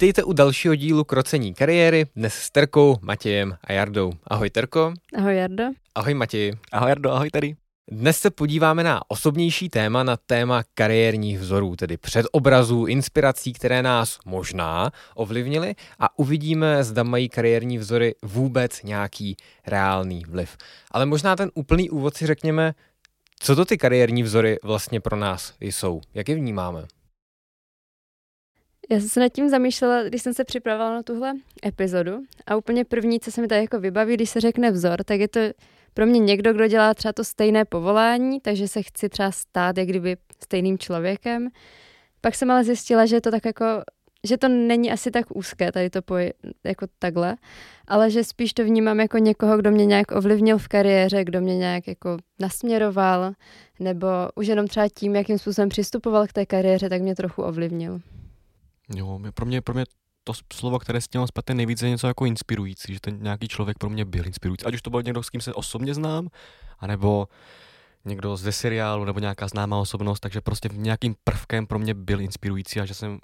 Vítejte u dalšího dílu Krocení kariéry, dnes s Terkou, Matějem a Jardou. Ahoj Terko. Ahoj Jardo. Ahoj Matěj. Ahoj Jardo, ahoj tady. Dnes se podíváme na osobnější téma, na téma kariérních vzorů, tedy předobrazů, inspirací, které nás možná ovlivnily a uvidíme, zda mají kariérní vzory vůbec nějaký reálný vliv. Ale možná ten úplný úvod si řekněme, co to ty kariérní vzory vlastně pro nás jsou, jak je vnímáme. Já jsem se nad tím zamýšlela, když jsem se připravovala na tuhle epizodu a úplně první, co se mi tady jako vybaví, když se řekne vzor, tak je to pro mě někdo, kdo dělá třeba to stejné povolání, takže se chci třeba stát jak kdyby stejným člověkem. Pak jsem ale zjistila, že je to tak jako, že to není asi tak úzké, tady to poj, jako takhle, ale že spíš to vnímám jako někoho, kdo mě nějak ovlivnil v kariéře, kdo mě nějak jako nasměroval, nebo už jenom třeba tím, jakým způsobem přistupoval k té kariéře, tak mě trochu ovlivnil. Jo, pro mě, pro mě to slovo, které s tím zpět nejvíce něco jako inspirující, že ten nějaký člověk pro mě byl inspirující. Ať už to byl někdo, s kým se osobně znám, anebo někdo ze seriálu, nebo nějaká známá osobnost, takže prostě nějakým prvkem pro mě byl inspirující a že jsem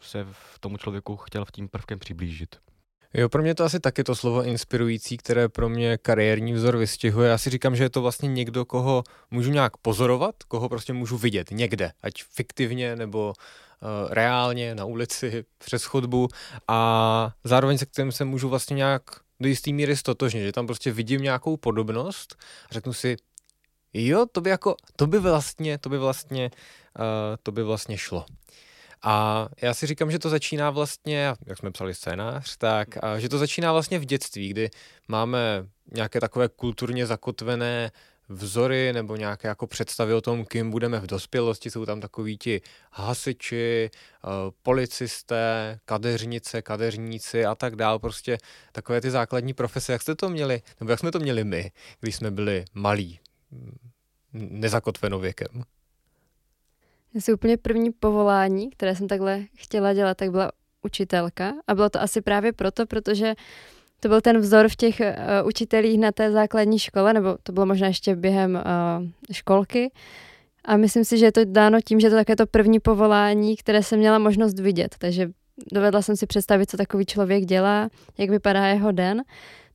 se v tomu člověku chtěl v tím prvkem přiblížit. Jo, pro mě to asi taky to slovo inspirující, které pro mě kariérní vzor vystihuje. Já si říkám, že je to vlastně někdo, koho můžu nějak pozorovat, koho prostě můžu vidět někde, ať fiktivně nebo uh, reálně na ulici přes chodbu a zároveň se kterým se můžu vlastně nějak do jistý míry stotožnit, že tam prostě vidím nějakou podobnost a řeknu si, jo, to by jako, to by vlastně, to by vlastně, uh, to by vlastně šlo. A já si říkám, že to začíná vlastně, jak jsme psali scénář, tak že to začíná vlastně v dětství, kdy máme nějaké takové kulturně zakotvené vzory nebo nějaké jako představy o tom, kým budeme v dospělosti. Jsou tam takoví ti hasiči, eh, policisté, kadeřnice, kadeřníci a tak dál. Prostě takové ty základní profese. Jak jste to měli, nebo jak jsme to měli my, když jsme byli malí, nezakotveno věkem? Asi úplně první povolání, které jsem takhle chtěla dělat, tak byla učitelka. A bylo to asi právě proto, protože to byl ten vzor v těch uh, učitelích na té základní škole, nebo to bylo možná ještě během uh, školky. A myslím si, že je to dáno tím, že to také to první povolání, které jsem měla možnost vidět. Takže dovedla jsem si představit, co takový člověk dělá, jak vypadá jeho den.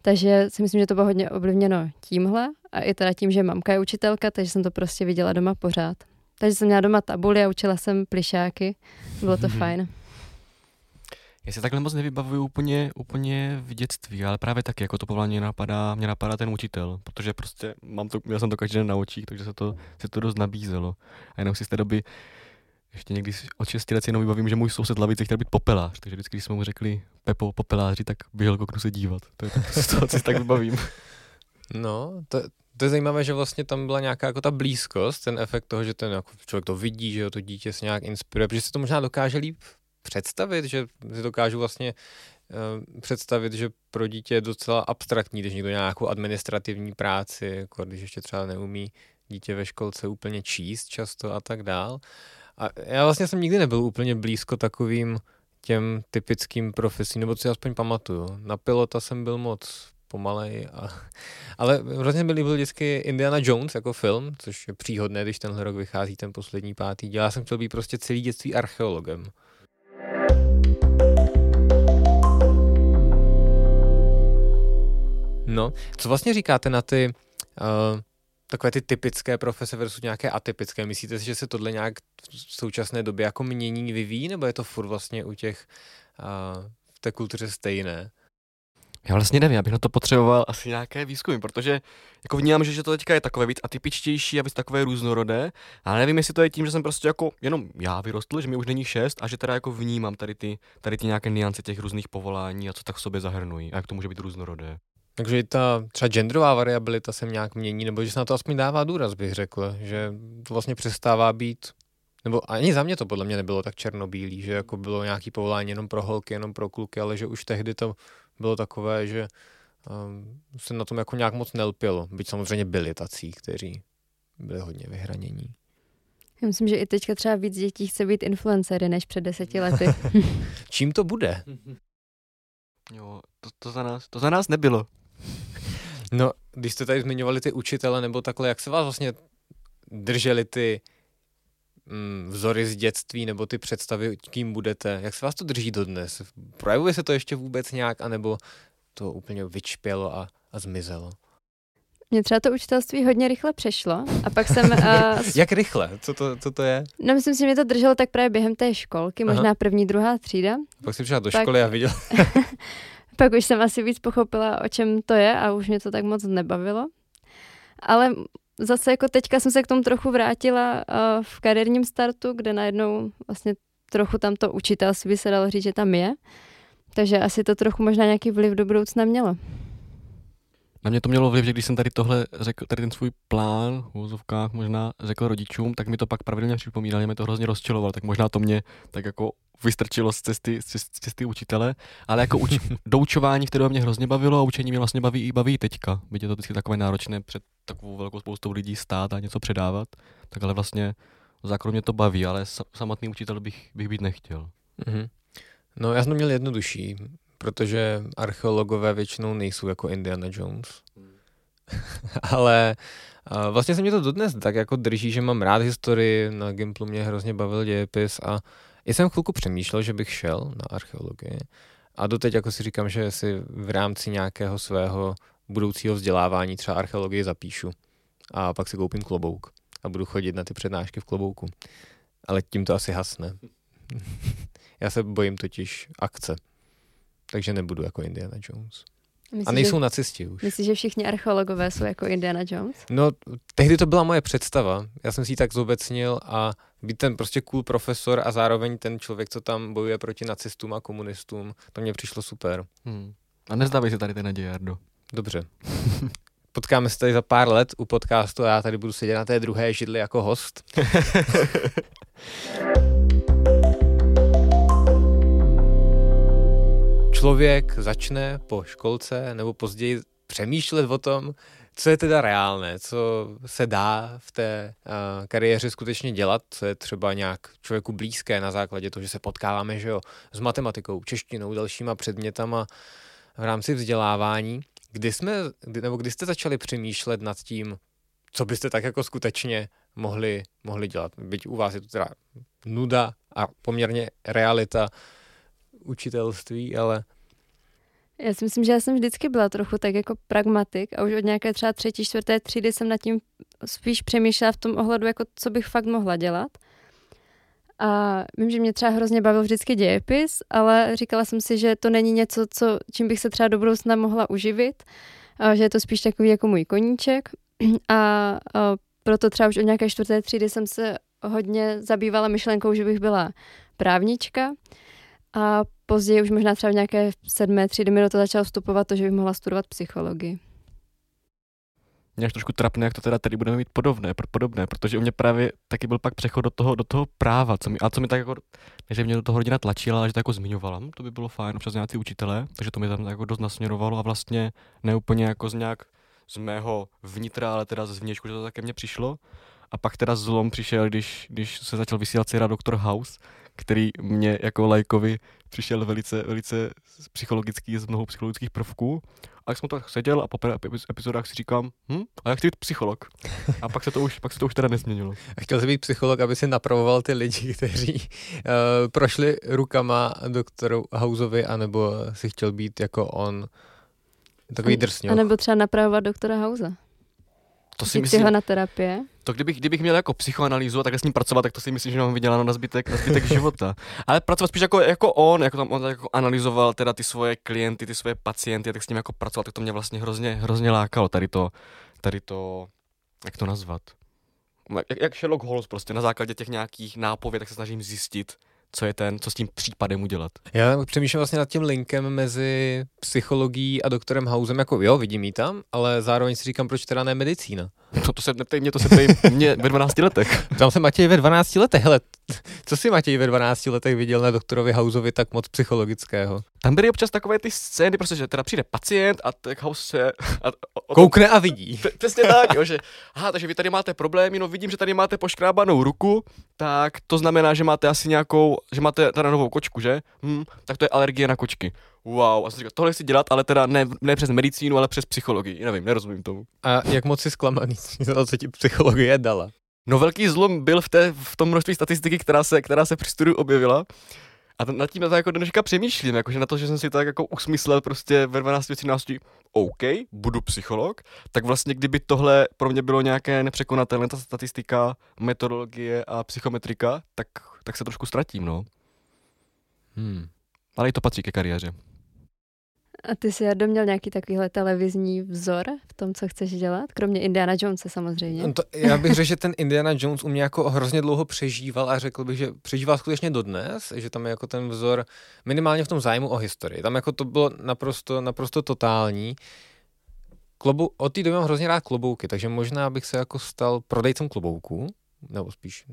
Takže si myslím, že to bylo hodně ovlivněno tímhle a i teda tím, že mamka je učitelka, takže jsem to prostě viděla doma pořád. Takže jsem měla doma tabuli a učila jsem plišáky. Bylo to fajn. Já si takhle moc nevybavuju úplně, úplně v dětství, ale právě taky jako to povolání napadá, mě napadá ten učitel, protože prostě mám to, měl jsem to každý den na očích, takže se to, se to dost nabízelo. A jenom si z té doby ještě někdy od 6 let si jenom vybavím, že můj soused lavice chtěl být popelář, takže vždycky, když jsme mu řekli Pepo popeláři, tak běžel k oknu se dívat. To je tak, z toho si tak vybavím. No, to, to je zajímavé, že vlastně tam byla nějaká jako ta blízkost, ten efekt toho, že ten jako člověk to vidí, že to dítě se nějak inspiruje, protože se to možná dokáže líp představit, že si dokážu vlastně uh, představit, že pro dítě je docela abstraktní, když někdo nějakou administrativní práci, jako když ještě třeba neumí dítě ve školce úplně číst často a tak dál. A já vlastně jsem nikdy nebyl úplně blízko takovým těm typickým profesím, nebo si aspoň pamatuju. Na pilota jsem byl moc pomalej. A, ale hrozně mi líbil vždycky Indiana Jones jako film, což je příhodné, když tenhle rok vychází ten poslední pátý. Já jsem chtěl být prostě celý dětství archeologem. No, co vlastně říkáte na ty uh, takové ty typické profese versus nějaké atypické? Myslíte si, že se tohle nějak v současné době jako mění, vyvíjí, nebo je to furt vlastně u těch uh, v té kultuře stejné? Já vlastně nevím, já bych na to potřeboval asi nějaké výzkumy, protože jako vnímám, že, že to teďka je takové víc atypičtější a víc takové různorodé, ale nevím, jestli to je tím, že jsem prostě jako jenom já vyrostl, že mi už není šest a že teda jako vnímám tady ty, tady ty nějaké niance těch různých povolání a co tak v sobě zahrnují a jak to může být různorodé. Takže i ta třeba genderová variabilita se nějak mění, nebo že se na to aspoň dává důraz, bych řekl, že to vlastně přestává být nebo ani za mě to podle mě nebylo tak černobílý, že jako bylo nějaký povolání jenom pro holky, jenom pro kluky, ale že už tehdy to bylo takové, že um, se na tom jako nějak moc nelpělo, byť samozřejmě byli tací, kteří byli hodně vyhranění. Já myslím, že i teďka třeba víc dětí chce být influencery než před deseti lety. Čím to bude? Jo, to, to, za nás, to za nás nebylo. No, když jste tady zmiňovali ty učitele nebo takhle, jak se vás vlastně drželi ty vzory z dětství nebo ty představy, kým budete, jak se vás to drží dodnes? Projevuje se to ještě vůbec nějak, anebo to úplně vyčpělo a, a zmizelo? Mě třeba to učitelství hodně rychle přešlo a pak jsem... Uh, Jak rychle? Co to, co to je? No myslím si, že mě to drželo tak právě během té školky, možná Aha. první, druhá třída. Pak jsem přišla do pak... školy a viděl. pak už jsem asi víc pochopila, o čem to je a už mě to tak moc nebavilo. Ale zase jako teďka jsem se k tomu trochu vrátila uh, v kariérním startu, kde najednou vlastně trochu tam to učitelství se dalo říct, že tam je. Takže asi to trochu možná nějaký vliv do budoucna mělo. Na mě to mělo vliv, že když jsem tady tohle řekl, tady ten svůj plán v úzovkách možná řekl rodičům, tak mi to pak pravidelně připomínali, mě to hrozně rozčilovalo, tak možná to mě tak jako vystrčilo z cesty, z cesty, z cesty učitele, ale jako uč, doučování, které mě hrozně bavilo a učení mě vlastně baví i baví teďka. Byť je to vždycky takové náročné před takovou velkou spoustou lidí stát a něco předávat, tak ale vlastně zákon mě to baví, ale samotný učitel bych, bych být nechtěl. Mm-hmm. No já jsem měl jednodušší protože archeologové většinou nejsou jako Indiana Jones. Hmm. Ale uh, vlastně se mě to dodnes tak jako drží, že mám rád historii, na Gimplu mě hrozně bavil dějepis a já jsem chvilku přemýšlel, že bych šel na archeologii a doteď jako si říkám, že si v rámci nějakého svého budoucího vzdělávání třeba archeologii zapíšu a pak si koupím klobouk a budu chodit na ty přednášky v klobouku. Ale tím to asi hasne. Já se bojím totiž akce takže nebudu jako Indiana Jones. Myslíš, a nejsou že, nacisti už. Myslíš, že všichni archeologové jsou jako Indiana Jones? No, tehdy to byla moje představa. Já jsem si ji tak zobecnil a být ten prostě cool profesor a zároveň ten člověk, co tam bojuje proti nacistům a komunistům, to mně přišlo super. Hmm. A nezdávej si tady ty naděje, Ardo. Dobře. Potkáme se tady za pár let u podcastu a já tady budu sedět na té druhé židli jako host. člověk začne po školce nebo později přemýšlet o tom, co je teda reálné, co se dá v té uh, kariéře skutečně dělat, co je třeba nějak člověku blízké na základě toho, že se potkáváme že jo, s matematikou, češtinou, dalšíma předmětama v rámci vzdělávání. Kdy jsme, kdy, nebo kdy jste začali přemýšlet nad tím, co byste tak jako skutečně mohli, mohli dělat? Byť u vás je to teda nuda a poměrně realita učitelství, ale... Já si myslím, že já jsem vždycky byla trochu tak jako pragmatik a už od nějaké třeba třetí, čtvrté třídy jsem nad tím spíš přemýšlela v tom ohledu, jako co bych fakt mohla dělat. A vím, že mě třeba hrozně bavil vždycky dějepis, ale říkala jsem si, že to není něco, co, čím bych se třeba do budoucna mohla uživit, a že je to spíš takový jako můj koníček. A, a proto třeba už od nějaké čtvrté třídy jsem se hodně zabývala myšlenkou, že bych byla právnička. A později, už možná třeba v nějaké sedmé třídy mi do toho začalo vstupovat to, že bych mohla studovat psychologii. Mě až trošku trapné, jak to teda tady budeme mít podobné, podobné, protože u mě právě taky byl pak přechod do toho, do toho práva, co mi, a co mi tak jako, že mě do toho rodina tlačila, ale že to jako zmiňovala, to by bylo fajn, občas nějaký učitelé, takže to mi tam jako dost nasměrovalo a vlastně neúplně jako z nějak z mého vnitra, ale teda z vnějšku, že to také mně přišlo. A pak teda zlom přišel, když, když se začal vysílat seriál Doktor House, který mě jako lajkovi přišel velice, velice psychologický, z mnoho psychologických prvků. A jak jsem tak seděl a po epizodách si říkám, hm, a jak chci být psycholog. A pak se to už, pak se to už teda nezměnilo. A chtěl jsi být psycholog, aby si napravoval ty lidi, kteří uh, prošli rukama doktoru Houseovi, anebo si chtěl být jako on takový drsňoch. A nebo třeba napravovat doktora House. To si myslím, na terapie. To kdybych, kdybych měl jako psychoanalýzu a takhle s ním pracovat, tak to si myslím, že mám vyděláno na zbytek, na zbytek života. Ale pracovat spíš jako, jako on, jako tam on jako analyzoval teda ty svoje klienty, ty svoje pacienty, tak s ním jako pracovat, tak to mě vlastně hrozně, hrozně lákalo, tady to, tady to, jak to nazvat? Jak, jak Sherlock Holmes prostě na základě těch nějakých nápověd, tak se snažím zjistit, co je ten, co s tím případem udělat. Já přemýšlím vlastně nad tím linkem mezi psychologií a doktorem Hausem, jako jo, vidím ji tam, ale zároveň si říkám, proč teda ne medicína. No to se neptej mě, to se ptej mě ve 12 letech. Tam se Matěj ve 12 letech, hele, co si Matěj ve 12 letech viděl na doktorovi Houseovi tak moc psychologického? Tam byly občas takové ty scény, prostě, že teda přijde pacient a tak House se... A, o, o, Koukne a vidí. Přesně tak, jo, že aha, takže vy tady máte problémy, no vidím, že tady máte poškrábanou ruku, tak to znamená, že máte asi nějakou, že máte teda novou kočku, že? Hm, tak to je alergie na kočky. Wow, a jsem říkal, tohle chci dělat, ale teda ne, ne přes medicínu, ale přes psychologii. Nevím, nerozumím tomu. A jak moc si zklamaný, co ti psychologie dala? No velký zlom byl v, té, v tom množství statistiky, která se, která se při studiu objevila. A nad tím to jako dneška přemýšlím, jakože na to, že jsem si to tak jako usmyslel prostě ve 12 13 OK, budu psycholog, tak vlastně kdyby tohle pro mě bylo nějaké nepřekonatelné, ta statistika, metodologie a psychometrika, tak, tak se trošku ztratím, no. Hmm. Ale i to patří ke kariéře. A ty jsi Jardo měl nějaký takovýhle televizní vzor v tom, co chceš dělat? Kromě Indiana Jonesa samozřejmě. No to, já bych řekl, že ten Indiana Jones u mě jako hrozně dlouho přežíval a řekl bych, že přežívá skutečně dodnes, že tam je jako ten vzor minimálně v tom zájmu o historii. Tam jako to bylo naprosto, naprosto totální. Klobou, od té doby mám hrozně rád klobouky, takže možná bych se jako stal prodejcem klobouků, nebo spíš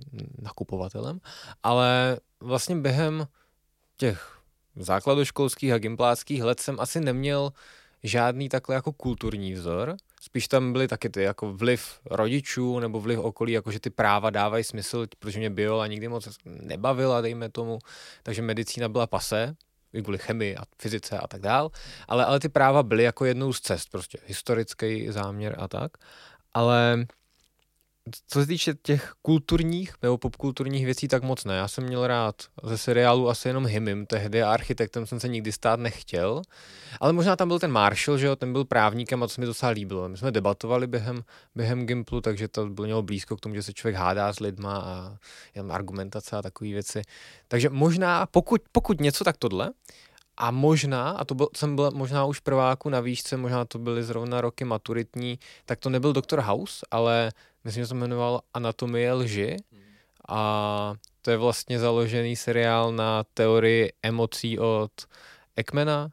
nakupovatelem, ale vlastně během těch základoškolských a gimpláckých let jsem asi neměl žádný takhle jako kulturní vzor. Spíš tam byly taky ty jako vliv rodičů nebo vliv okolí, jakože ty práva dávají smysl, protože mě biola nikdy moc nebavila, dejme tomu, takže medicína byla pase, kvůli chemii a fyzice a tak dál, ale, ale ty práva byly jako jednou z cest, prostě historický záměr a tak, ale co se týče těch kulturních nebo popkulturních věcí, tak moc ne. Já jsem měl rád ze seriálu asi jenom Hymim tehdy a architektem jsem se nikdy stát nechtěl. Ale možná tam byl ten Marshall, že jo, ten byl právníkem a to se mi docela líbilo. My jsme debatovali během, během Gimplu, takže to bylo mělo blízko k tomu, že se člověk hádá s lidma a jen argumentace a takové věci. Takže možná, pokud, pokud něco, tak tohle. A možná, a to byl, jsem byl možná už prváku na výšce, možná to byly zrovna roky maturitní, tak to nebyl Dr. House, ale myslím, že se jmenoval Anatomie lži a to je vlastně založený seriál na teorii emocí od Ekmana,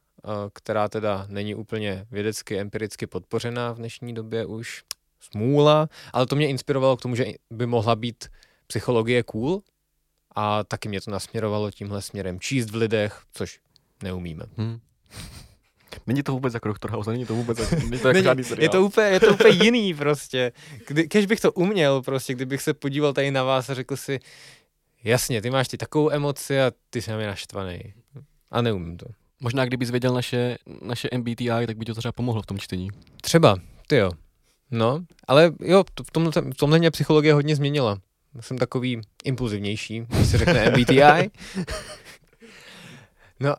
která teda není úplně vědecky, empiricky podpořená v dnešní době už. Smůla, ale to mě inspirovalo k tomu, že by mohla být psychologie cool a taky mě to nasměrovalo tímhle směrem číst v lidech, což neumíme. Hmm. Není to vůbec jako Dr. House, není to vůbec jako, není to jako není, seriál. Je to úplně, je to úplně jiný prostě. Kdy, když bych to uměl prostě, kdybych se podíval tady na vás a řekl si, jasně, ty máš ty takovou emoci a ty jsi na mě naštvaný. A neumím to. Možná kdybys věděl naše, naše MBTI, tak by to třeba pomohlo v tom čtení. Třeba, ty jo. No, ale jo, to, v, tomhle, v tomhle mě psychologie hodně změnila. Jsem takový impulzivnější, když se řekne MBTI. no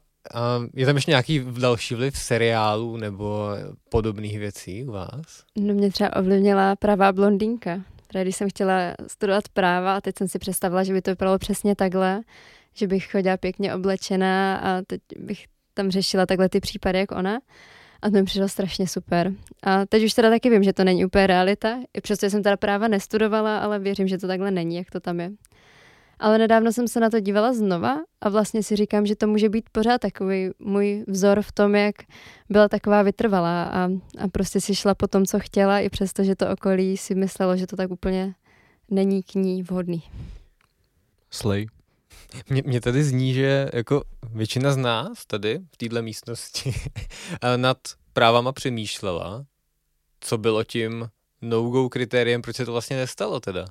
Je tam ještě nějaký další vliv seriálů nebo podobných věcí u vás? No mě třeba ovlivnila pravá blondýnka. Právě když jsem chtěla studovat práva a teď jsem si představila, že by to vypadalo přesně takhle, že bych chodila pěkně oblečená a teď bych tam řešila takhle ty případy, jak ona. A to mi přišlo strašně super. A teď už teda taky vím, že to není úplně realita, i přesto jsem teda práva nestudovala, ale věřím, že to takhle není, jak to tam je. Ale nedávno jsem se na to dívala znova a vlastně si říkám, že to může být pořád takový můj vzor v tom, jak byla taková vytrvalá a, a prostě si šla po tom, co chtěla, i přesto, že to okolí si myslelo, že to tak úplně není k ní vhodný. Slej. Mě, mě tady zní, že jako většina z nás tady v této místnosti nad právama přemýšlela, co bylo tím no-go kritériem, proč se to vlastně nestalo teda.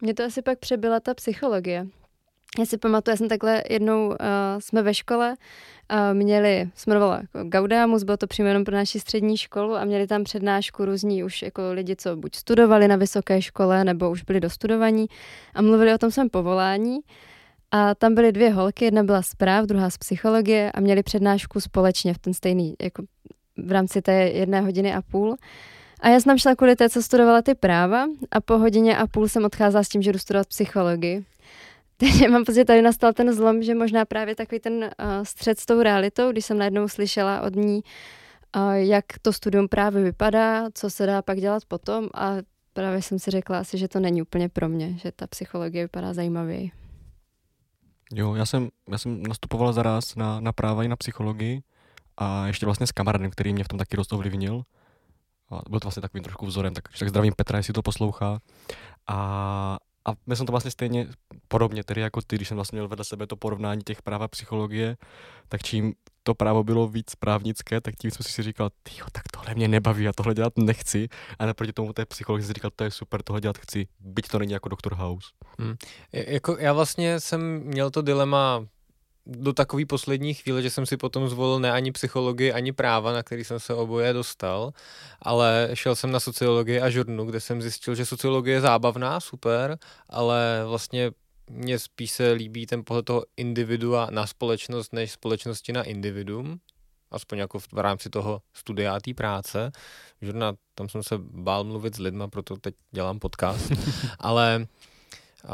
Mě to asi pak přebyla ta psychologie. Já si pamatuju, já jsem takhle jednou, uh, jsme ve škole, uh, měli, jsme jmenovala jako Gaudamus, bylo to přímo jenom pro naši střední školu a měli tam přednášku různí už jako lidi, co buď studovali na vysoké škole, nebo už byli dostudovaní a mluvili o tom svém povolání. A tam byly dvě holky, jedna byla z práv, druhá z psychologie a měli přednášku společně v ten stejný, jako v rámci té jedné hodiny a půl. A já jsem šla kvůli té, co studovala ty práva a po hodině a půl jsem odcházela s tím, že jdu studovat psychologii. Takže mám pocit, že tady nastal ten zlom, že možná právě takový ten uh, střed s tou realitou, když jsem najednou slyšela od ní, uh, jak to studium právě vypadá, co se dá pak dělat potom a právě jsem si řekla asi, že to není úplně pro mě, že ta psychologie vypadá zajímavěji. Jo, já jsem, já jsem nastupoval zaraz na, na práva i na psychologii a ještě vlastně s kamarádem, který mě v tom taky dost ovlivnil a byl to vlastně takovým trošku vzorem, tak, tak zdravím Petra, jestli to poslouchá. A, a my jsem to vlastně stejně podobně, tedy jako ty, když jsem vlastně měl vedle sebe to porovnání těch práv a psychologie, tak čím to právo bylo víc právnické, tak tím jsem si říkal, tyjo, tak tohle mě nebaví, a tohle dělat nechci. A naproti tomu té psychologie jsem říkal, to je super, tohle dělat chci, byť to není jako Dr. House. Hmm. Jako já vlastně jsem měl to dilema do takové poslední chvíle, že jsem si potom zvolil ne ani psychologii, ani práva, na který jsem se oboje dostal, ale šel jsem na sociologii a žurnu, kde jsem zjistil, že sociologie je zábavná, super, ale vlastně mně spíš se líbí ten pohled toho individua na společnost, než společnosti na individuum, aspoň jako v rámci toho studia a té práce. Žurna, tam jsem se bál mluvit s lidma, proto teď dělám podcast, ale, uh,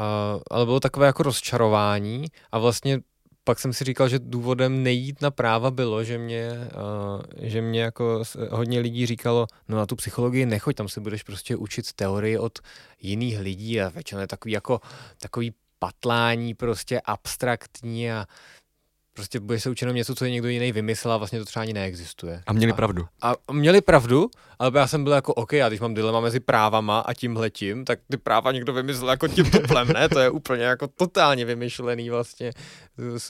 ale bylo takové jako rozčarování a vlastně pak jsem si říkal, že důvodem nejít na práva bylo, že mě, uh, že mě jako hodně lidí říkalo, no na tu psychologii nechoď, tam se budeš prostě učit teorii od jiných lidí a většinou je takový jako takový patlání prostě abstraktní a prostě budeš se učit něco, co je někdo jiný vymyslel a vlastně to třeba ani neexistuje. A měli a, pravdu. A, a měli pravdu, ale já jsem byl jako, OK, a když mám dilema mezi právama a tímhletím, tak ty práva někdo vymyslel jako tím tuplem, ne? To je úplně jako totálně vymyšlený vlastně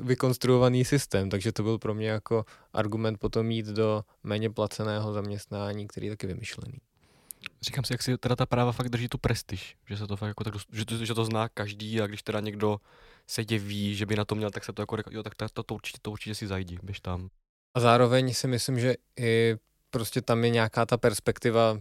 vykonstruovaný systém, takže to byl pro mě jako argument potom jít do méně placeného zaměstnání, který je taky vymyšlený. Říkám si, jak si teda ta práva fakt drží tu prestiž, že se to fakt jako tak, že to, že to zná každý a když teda někdo se jeví, že by na to měl, tak se to jako, jo, tak to, to, to, určitě, to určitě si zajdi, běž tam. A zároveň si myslím, že i prostě tam je nějaká ta perspektiva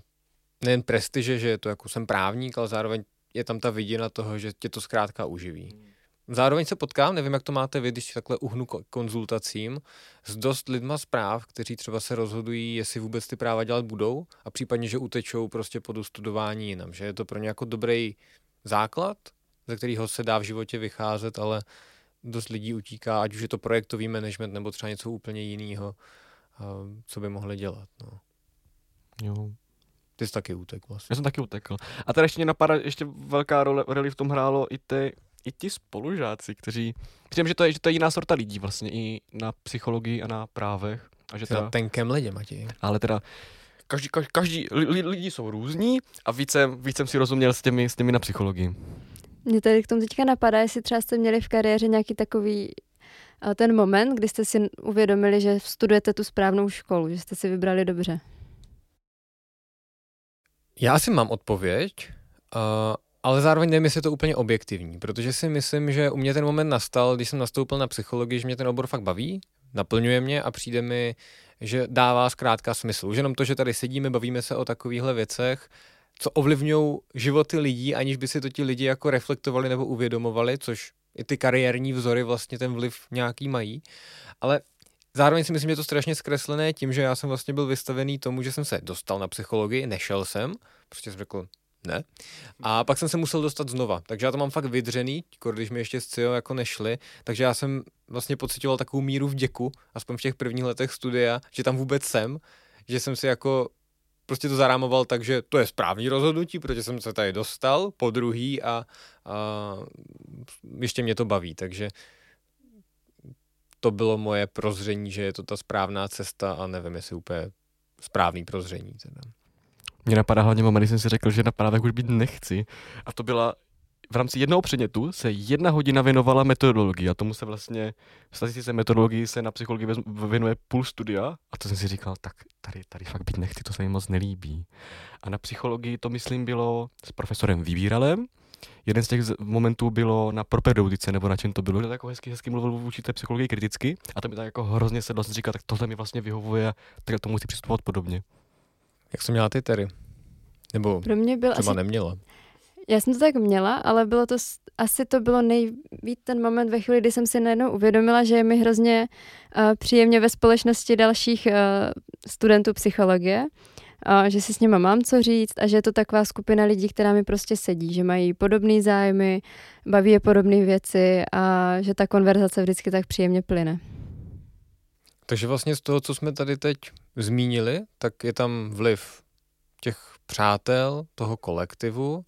nejen prestiže, že je to jako jsem právník, ale zároveň je tam ta vidina toho, že tě to zkrátka uživí. Zároveň se potkám, nevím, jak to máte vy, když takhle uhnu konzultacím, s dost lidma z práv, kteří třeba se rozhodují, jestli vůbec ty práva dělat budou a případně, že utečou prostě po studování jinam, že je to pro ně jako dobrý základ, ze kterého se dá v životě vycházet, ale dost lidí utíká, ať už je to projektový management nebo třeba něco úplně jiného, co by mohli dělat. No. Jo. Ty jsi taky utekl vlastně. Já jsem taky utekl. A tady ještě mě napadá, ještě velká role, roli v tom hrálo i ty, i ti spolužáci, kteří, přijím, že to je, že to je jiná sorta lidí vlastně i na psychologii a na právech. A že teda, tenkem lidi, Matěj. Ale teda každý, každý, každý lidi jsou různí a více, víc jsem si rozuměl s těmi, s těmi na psychologii. Mě tady k tomu teďka napadá, jestli třeba jste měli v kariéře nějaký takový eh, ten moment, kdy jste si uvědomili, že studujete tu správnou školu, že jste si vybrali dobře. Já si mám odpověď, uh, ale zároveň nevím, jestli je to úplně objektivní, protože si myslím, že u mě ten moment nastal, když jsem nastoupil na psychologii, že mě ten obor fakt baví, naplňuje mě a přijde mi, že dává zkrátka smysl. Už jenom to, že tady sedíme, bavíme se o takovýchhle věcech, co ovlivňují životy lidí, aniž by si to ti lidi jako reflektovali nebo uvědomovali, což i ty kariérní vzory vlastně ten vliv nějaký mají. Ale zároveň si myslím, že je to strašně zkreslené tím, že já jsem vlastně byl vystavený tomu, že jsem se dostal na psychologii, nešel jsem, prostě jsem řekl, ne. A pak jsem se musel dostat znova. Takže já to mám fakt vydřený, když mi ještě z CIO jako nešli. Takže já jsem vlastně pocitoval takovou míru vděku, aspoň v těch prvních letech studia, že tam vůbec jsem, že jsem si jako prostě to zarámoval tak, že to je správný rozhodnutí, protože jsem se tady dostal po druhý a, a ještě mě to baví, takže to bylo moje prozření, že je to ta správná cesta a nevím, jestli úplně správný prozření. Teda. Mě napadá hlavně moment, když jsem si řekl, že na právech už být nechci. A to byla v rámci jednoho předmětu se jedna hodina věnovala metodologii a tomu se vlastně v statistice metodologii se na psychologii věnuje půl studia a to jsem si říkal, tak tady, tady fakt být nechci, to se mi moc nelíbí. A na psychologii to myslím bylo s profesorem Vybíralem, Jeden z těch momentů bylo na propedeutice, nebo na čem to bylo, že jako hezky, hezky mluvil vůči té psychologii kriticky a to mi tak jako hrozně se dost říká, tak tohle mi vlastně vyhovuje, tak tomu chci přistupovat podobně. Jak jsem měla ty tedy? Nebo Pro mě byl třeba asi... neměla? Já jsem to tak měla, ale bylo to, asi to bylo nejvíc ten moment ve chvíli, kdy jsem si najednou uvědomila, že je mi hrozně uh, příjemně ve společnosti dalších uh, studentů psychologie, uh, že si s nima mám co říct a že je to taková skupina lidí, která mi prostě sedí, že mají podobné zájmy, baví je podobné věci a že ta konverzace vždycky tak příjemně plyne. Takže vlastně z toho, co jsme tady teď zmínili, tak je tam vliv těch přátel, toho kolektivu,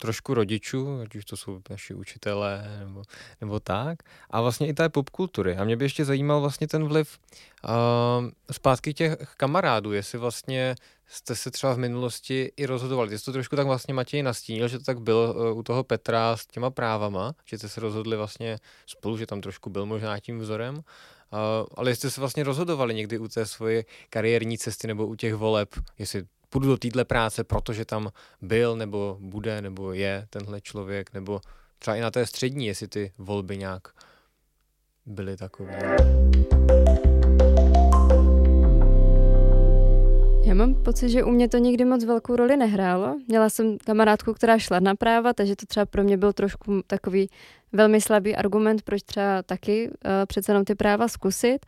trošku rodičů, ať už to jsou naši učitelé nebo, nebo tak, a vlastně i té popkultury. A mě by ještě zajímal vlastně ten vliv uh, zpátky těch kamarádů, jestli vlastně jste se třeba v minulosti i rozhodovali. Jsi to trošku tak vlastně Matěj nastínil, že to tak bylo uh, u toho Petra s těma právama, že jste se rozhodli vlastně spolu, že tam trošku byl možná tím vzorem. Uh, ale jestli se vlastně rozhodovali někdy u té svoje kariérní cesty nebo u těch voleb, jestli půjdu do téhle práce, protože tam byl, nebo bude, nebo je tenhle člověk, nebo třeba i na té střední, jestli ty volby nějak byly takové. Já mám pocit, že u mě to nikdy moc velkou roli nehrálo. Měla jsem kamarádku, která šla na práva, takže to třeba pro mě byl trošku takový velmi slabý argument, proč třeba taky uh, přece jenom ty práva zkusit,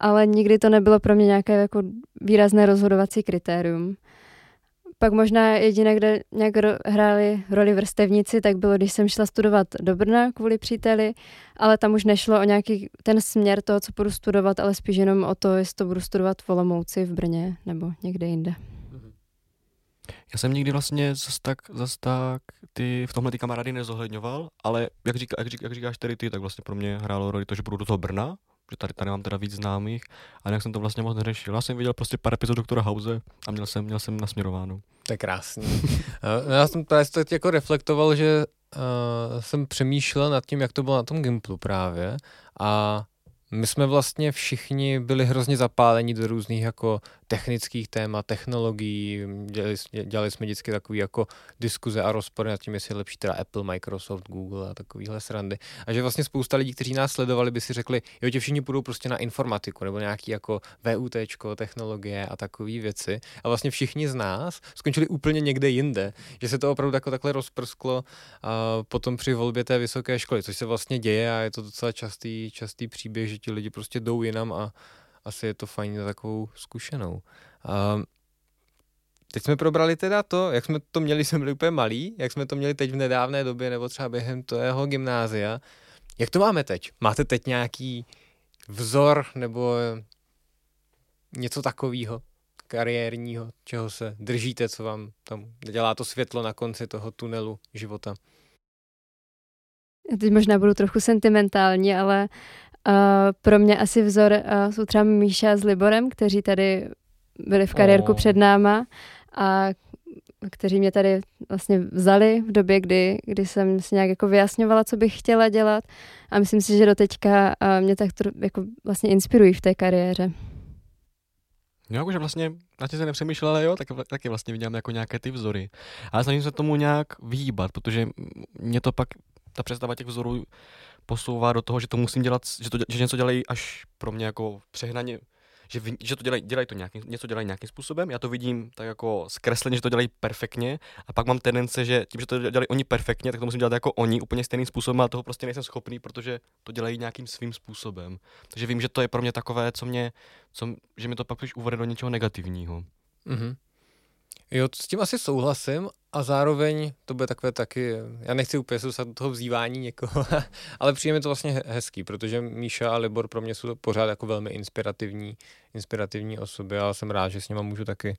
ale nikdy to nebylo pro mě nějaké jako výrazné rozhodovací kritérium. Pak možná jediné, kde nějak hráli roli vrstevníci, tak bylo, když jsem šla studovat do Brna kvůli příteli, ale tam už nešlo o nějaký ten směr toho, co budu studovat, ale spíš jenom o to, jestli to budu studovat v Olomouci, v Brně nebo někde jinde. Já jsem nikdy vlastně zas tak, zas tak ty, v tomhle ty kamarády nezohledňoval, ale jak, říká, jak, říká, jak říkáš tady ty, tak vlastně pro mě hrálo roli to, že budu do toho Brna, že tady, tady mám teda víc známých a jak jsem to vlastně moc neřešil. Já jsem viděl prostě pár epizod doktora House a měl jsem, měl jsem nasměrováno. To je krásný. Eh, já jsem právě teď jako reflektoval, že uh, jsem přemýšlel nad tím, jak to bylo na tom Gimplu právě a my jsme vlastně všichni byli hrozně zapáleni do různých jako technických témat, technologií, dělali, dělali jsme vždycky takový jako diskuze a rozpory nad tím, jestli je lepší teda Apple, Microsoft, Google a takovýhle srandy. A že vlastně spousta lidí, kteří nás sledovali, by si řekli, jo, tě všichni půjdou prostě na informatiku nebo nějaký jako VUT, technologie a takové věci. A vlastně všichni z nás skončili úplně někde jinde, že se to opravdu jako takhle rozprsklo a potom při volbě té vysoké školy, což se vlastně děje a je to docela častý, častý příběh, že ti lidi prostě jdou jinam a asi je to fajn na takovou zkušenou. A teď jsme probrali teda to, jak jsme to měli, jsme byli úplně malí, jak jsme to měli teď v nedávné době, nebo třeba během toho gymnázia. Jak to máme teď? Máte teď nějaký vzor nebo něco takového kariérního, čeho se držíte, co vám tam dělá to světlo na konci toho tunelu života? Teď možná budu trochu sentimentální, ale Uh, pro mě asi vzor uh, jsou třeba Míša s Liborem, kteří tady byli v kariérku oh. před náma a kteří mě tady vlastně vzali v době, kdy, kdy jsem si nějak jako vyjasňovala, co bych chtěla dělat a myslím si, že do teďka uh, mě tak to jako vlastně inspirují v té kariéře. No, jakože vlastně na tě se nepřemýšlel, ale jo, tak, taky vlastně vidím jako nějaké ty vzory. Ale snažím se tomu nějak vyhýbat, protože mě to pak, ta představa těch vzorů posouvá do toho, že to musím dělat, že, to, že něco dělají až pro mě jako přehnaně, že, že to dělají, dělají to nějaký, něco dělají nějakým způsobem, já to vidím tak jako zkresleně, že to dělají perfektně a pak mám tendence, že tím, že to dělají oni perfektně, tak to musím dělat jako oni úplně stejným způsobem, ale toho prostě nejsem schopný, protože to dělají nějakým svým způsobem. Takže vím, že to je pro mě takové, co mě, co, že mi to pak už uvede do něčeho negativního. Mm-hmm. Jo, s tím asi souhlasím a zároveň to bude takové taky, já nechci úplně se do toho vzývání někoho, ale přijde mi to vlastně hezký, protože Míša a Libor pro mě jsou pořád jako velmi inspirativní, inspirativní osoby a jsem rád, že s nimi můžu taky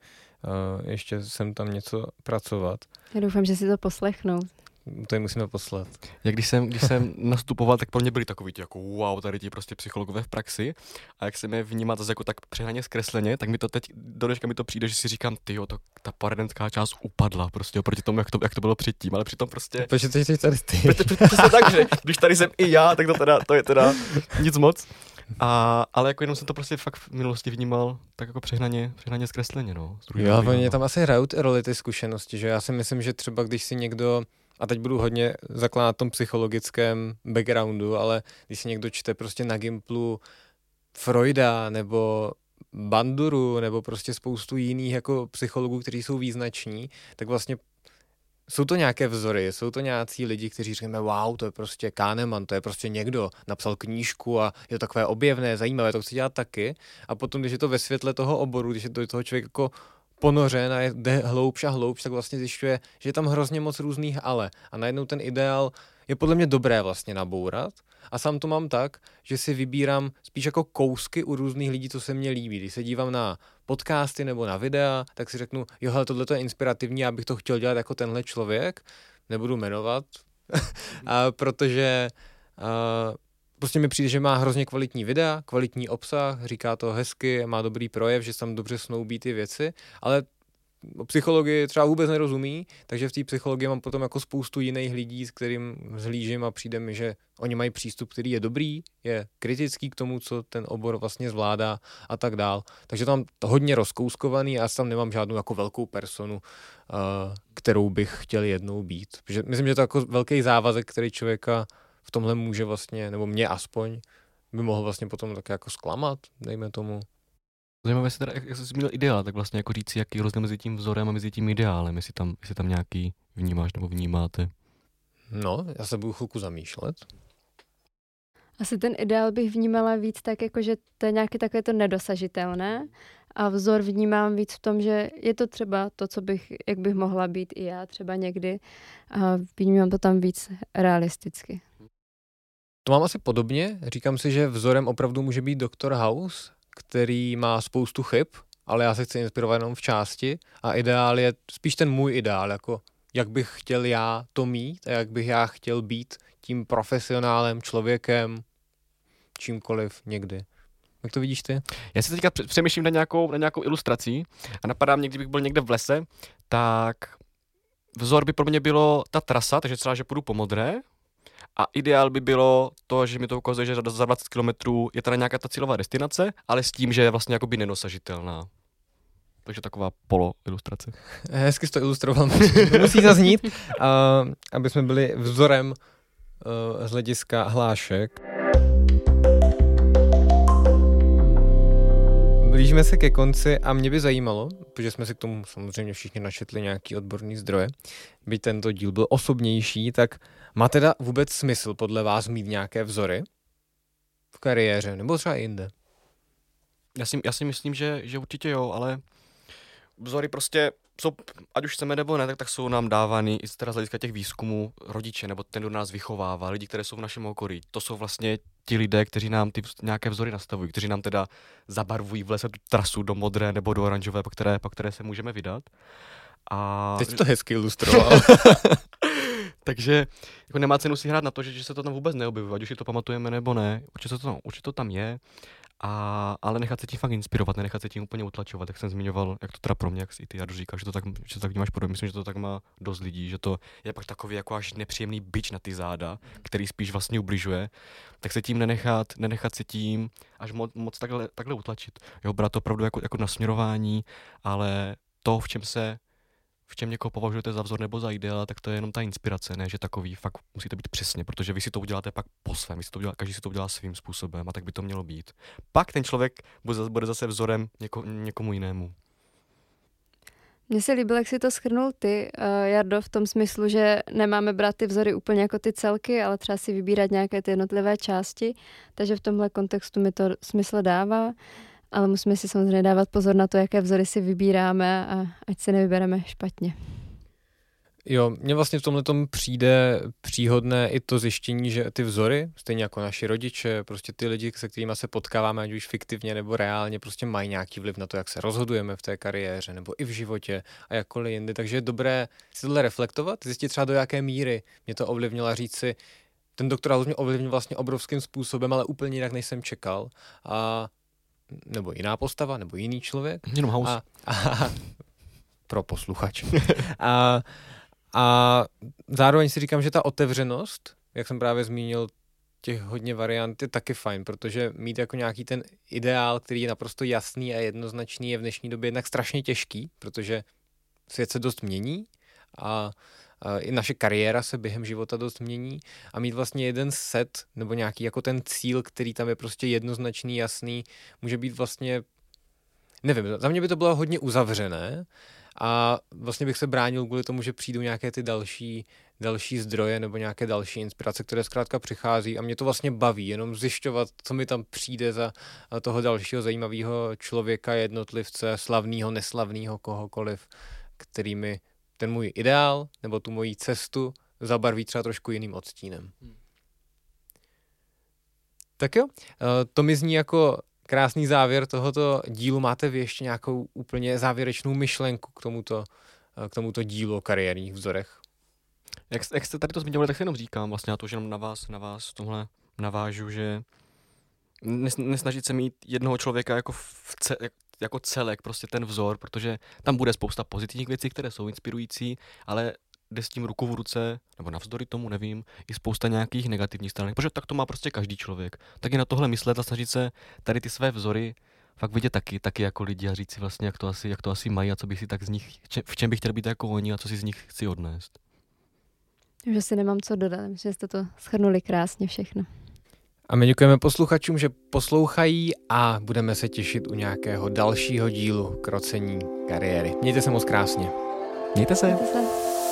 uh, ještě sem tam něco pracovat. Já doufám, že si to poslechnou to jim musíme poslat. Jak když jsem, když jsem nastupoval, tak pro mě byli takový jako wow, tady ti prostě psychologové v praxi. A jak jsem je vnímal zase jako tak přehnaně zkresleně, tak mi to teď do dneška mi to přijde, že si říkám, ty to, ta poradenská část upadla prostě oproti tomu, jak to, jak to bylo předtím, ale přitom prostě... Protože ty jsi tady ty. Protože, tak, že když tady jsem i já, tak to teda, to je teda nic moc. A, ale jako jenom jsem to prostě fakt v minulosti vnímal tak jako přehnaně, přehnaně zkresleně, no. Jo, oni tam asi hrajou roli ty zkušenosti, že já si myslím, že třeba když si někdo a teď budu hodně zakládat tom psychologickém backgroundu, ale když si někdo čte prostě na Gimplu Freuda nebo Banduru nebo prostě spoustu jiných jako psychologů, kteří jsou význační, tak vlastně jsou to nějaké vzory, jsou to nějací lidi, kteří říkáme, wow, to je prostě Kahneman, to je prostě někdo, napsal knížku a je to takové objevné, zajímavé, to chci dělat taky. A potom, když je to ve světle toho oboru, když je to toho člověk jako ponořen a jde hloubš a hloubš, tak vlastně zjišťuje, že je tam hrozně moc různých ale. A najednou ten ideál je podle mě dobré vlastně nabourat. A sám to mám tak, že si vybírám spíš jako kousky u různých lidí, co se mně líbí. Když se dívám na podcasty nebo na videa, tak si řeknu, jo, tohle je inspirativní, já bych to chtěl dělat jako tenhle člověk. nebudu jmenovat, a protože a, prostě mi přijde, že má hrozně kvalitní videa, kvalitní obsah, říká to hezky, má dobrý projev, že se tam dobře snoubí ty věci, ale o psychologii třeba vůbec nerozumí, takže v té psychologii mám potom jako spoustu jiných lidí, s kterým zhlížím a přijde mi, že oni mají přístup, který je dobrý, je kritický k tomu, co ten obor vlastně zvládá a tak dál. Takže tam hodně rozkouskovaný a já tam nemám žádnou jako velkou personu, uh, kterou bych chtěl jednou být. Protože myslím, že to je jako velký závazek, který člověka v tomhle může vlastně, nebo mě aspoň, by mohl vlastně potom tak jako zklamat, dejme tomu. Zajímavé se teda, jak, jak jsi zmínil ideál, tak vlastně jako říct, jaký rozdíl mezi tím vzorem a mezi tím ideálem, jestli tam, jestli tam nějaký vnímáš nebo vnímáte. No, já se budu chvilku zamýšlet. Asi ten ideál bych vnímala víc tak, jako že to je nějaké takové to nedosažitelné a vzor vnímám víc v tom, že je to třeba to, co bych, jak bych mohla být i já třeba někdy a vnímám to tam víc realisticky. To mám asi podobně. Říkám si, že vzorem opravdu může být Dr. House, který má spoustu chyb, ale já se chci inspirovat jenom v části a ideál je spíš ten můj ideál, jako jak bych chtěl já to mít a jak bych já chtěl být tím profesionálem, člověkem, čímkoliv někdy. Jak to vidíš ty? Já si teďka přemýšlím na nějakou, na nějakou ilustrací a napadá mě, kdybych byl někde v lese, tak vzor by pro mě bylo ta trasa, takže třeba, že půjdu po modré a ideál by bylo to, že mi to ukazuje, že za 20 km je teda nějaká ta cílová destinace, ale s tím, že je vlastně jakoby nedosažitelná. Takže taková polo ilustrace. Hezky jsi to ilustroval, musí zaznít, uh, aby jsme byli vzorem uh, z hlediska hlášek. Blížíme se ke konci a mě by zajímalo, protože jsme si k tomu samozřejmě všichni našetli nějaký odborný zdroje, by tento díl byl osobnější, tak má teda vůbec smysl podle vás mít nějaké vzory v kariéře nebo třeba jinde? Já si, já si myslím, že, že určitě jo, ale vzory prostě jsou, ať už chceme nebo ne, tak, tak jsou nám dávány i z hlediska těch výzkumů rodiče, nebo ten, kdo nás vychovává, lidi, které jsou v našem okolí. To jsou vlastně ti lidé, kteří nám ty nějaké vzory nastavují, kteří nám teda zabarvují v lese tu trasu do modré nebo do oranžové, po které, po které se můžeme vydat. A... Teď to hezky ilustroval. Takže jako nemá cenu si hrát na to, že, že se to tam vůbec neobjevuje, ať už si to pamatujeme nebo ne. Určitě to, určitě to tam je. A, ale nechat se tím fakt inspirovat, nenechat se tím úplně utlačovat, jak jsem zmiňoval, jak to teda pro mě, jak i ty Jadu říkáš, že to tak, že to tak vnímáš podobně, myslím, že to tak má dost lidí, že to je pak takový jako až nepříjemný byč na ty záda, který spíš vlastně ubližuje, tak se tím nenechat, nenechat se tím až moc, moc takhle, takhle utlačit. Jo, brát to opravdu jako, jako nasměrování, ale to, v čem se v čem někoho považujete za vzor nebo za ideál, tak to je jenom ta inspirace, ne, že takový fakt musíte být přesně, protože vy si to uděláte pak po svém, vy si to udělá, každý si to udělá svým způsobem a tak by to mělo být. Pak ten člověk bude zase vzorem něko, někomu jinému. Mně se líbilo, jak si to schrnul ty, uh, Jardo, v tom smyslu, že nemáme brát ty vzory úplně jako ty celky, ale třeba si vybírat nějaké ty jednotlivé části, takže v tomhle kontextu mi to smysl dává. Uh, ale musíme si samozřejmě dávat pozor na to, jaké vzory si vybíráme a ať se nevybereme špatně. Jo, mně vlastně v tomhle tom přijde příhodné i to zjištění, že ty vzory, stejně jako naši rodiče, prostě ty lidi, se kterými se potkáváme, ať už fiktivně nebo reálně, prostě mají nějaký vliv na to, jak se rozhodujeme v té kariéře nebo i v životě a jakkoliv jindy. Takže je dobré si tohle reflektovat, zjistit třeba do jaké míry mě to ovlivnilo a říct si, ten doktorát mě ovlivnil vlastně obrovským způsobem, ale úplně jinak, než jsem čekal. A nebo jiná postava, nebo jiný člověk. Jenom house. A, a, pro posluchač. a, a zároveň si říkám, že ta otevřenost, jak jsem právě zmínil, těch hodně variant je taky fajn, protože mít jako nějaký ten ideál, který je naprosto jasný a jednoznačný, je v dnešní době jednak strašně těžký, protože svět se dost mění a i naše kariéra se během života dost mění a mít vlastně jeden set nebo nějaký jako ten cíl, který tam je prostě jednoznačný, jasný, může být vlastně, nevím, za mě by to bylo hodně uzavřené a vlastně bych se bránil kvůli tomu, že přijdou nějaké ty další, další zdroje nebo nějaké další inspirace, které zkrátka přichází a mě to vlastně baví, jenom zjišťovat, co mi tam přijde za toho dalšího zajímavého člověka, jednotlivce, slavného, neslavného, kohokoliv, který mi ten můj ideál nebo tu moji cestu zabarví třeba trošku jiným odstínem. Hmm. Tak jo, eh, to mi zní jako krásný závěr tohoto dílu. Máte vy ještě nějakou úplně závěrečnou myšlenku k tomuto, eh, k tomuto dílu o kariérních vzorech? Jak, jak jste tady to zmiňovali, tak si jenom říkám vlastně na to, že jenom na vás, na vás tomhle navážu, že nes, nesnažit se mít jednoho člověka jako, v ce, jako celek, prostě ten vzor, protože tam bude spousta pozitivních věcí, které jsou inspirující, ale jde s tím ruku v ruce, nebo navzdory tomu, nevím, i spousta nějakých negativních stran, protože tak to má prostě každý člověk. Tak i na tohle myslet a snažit se tady ty své vzory fakt vidět taky, taky jako lidi a říct si vlastně, jak to asi, jak to asi mají a co bych si tak z nich, v čem bych chtěl být jako oni a co si z nich chci odnést. Že si nemám co dodat, myslím, že jste to schrnuli krásně všechno. A my děkujeme posluchačům, že poslouchají a budeme se těšit u nějakého dalšího dílu krocení kariéry. Mějte se moc krásně. Mějte se. Mějte se.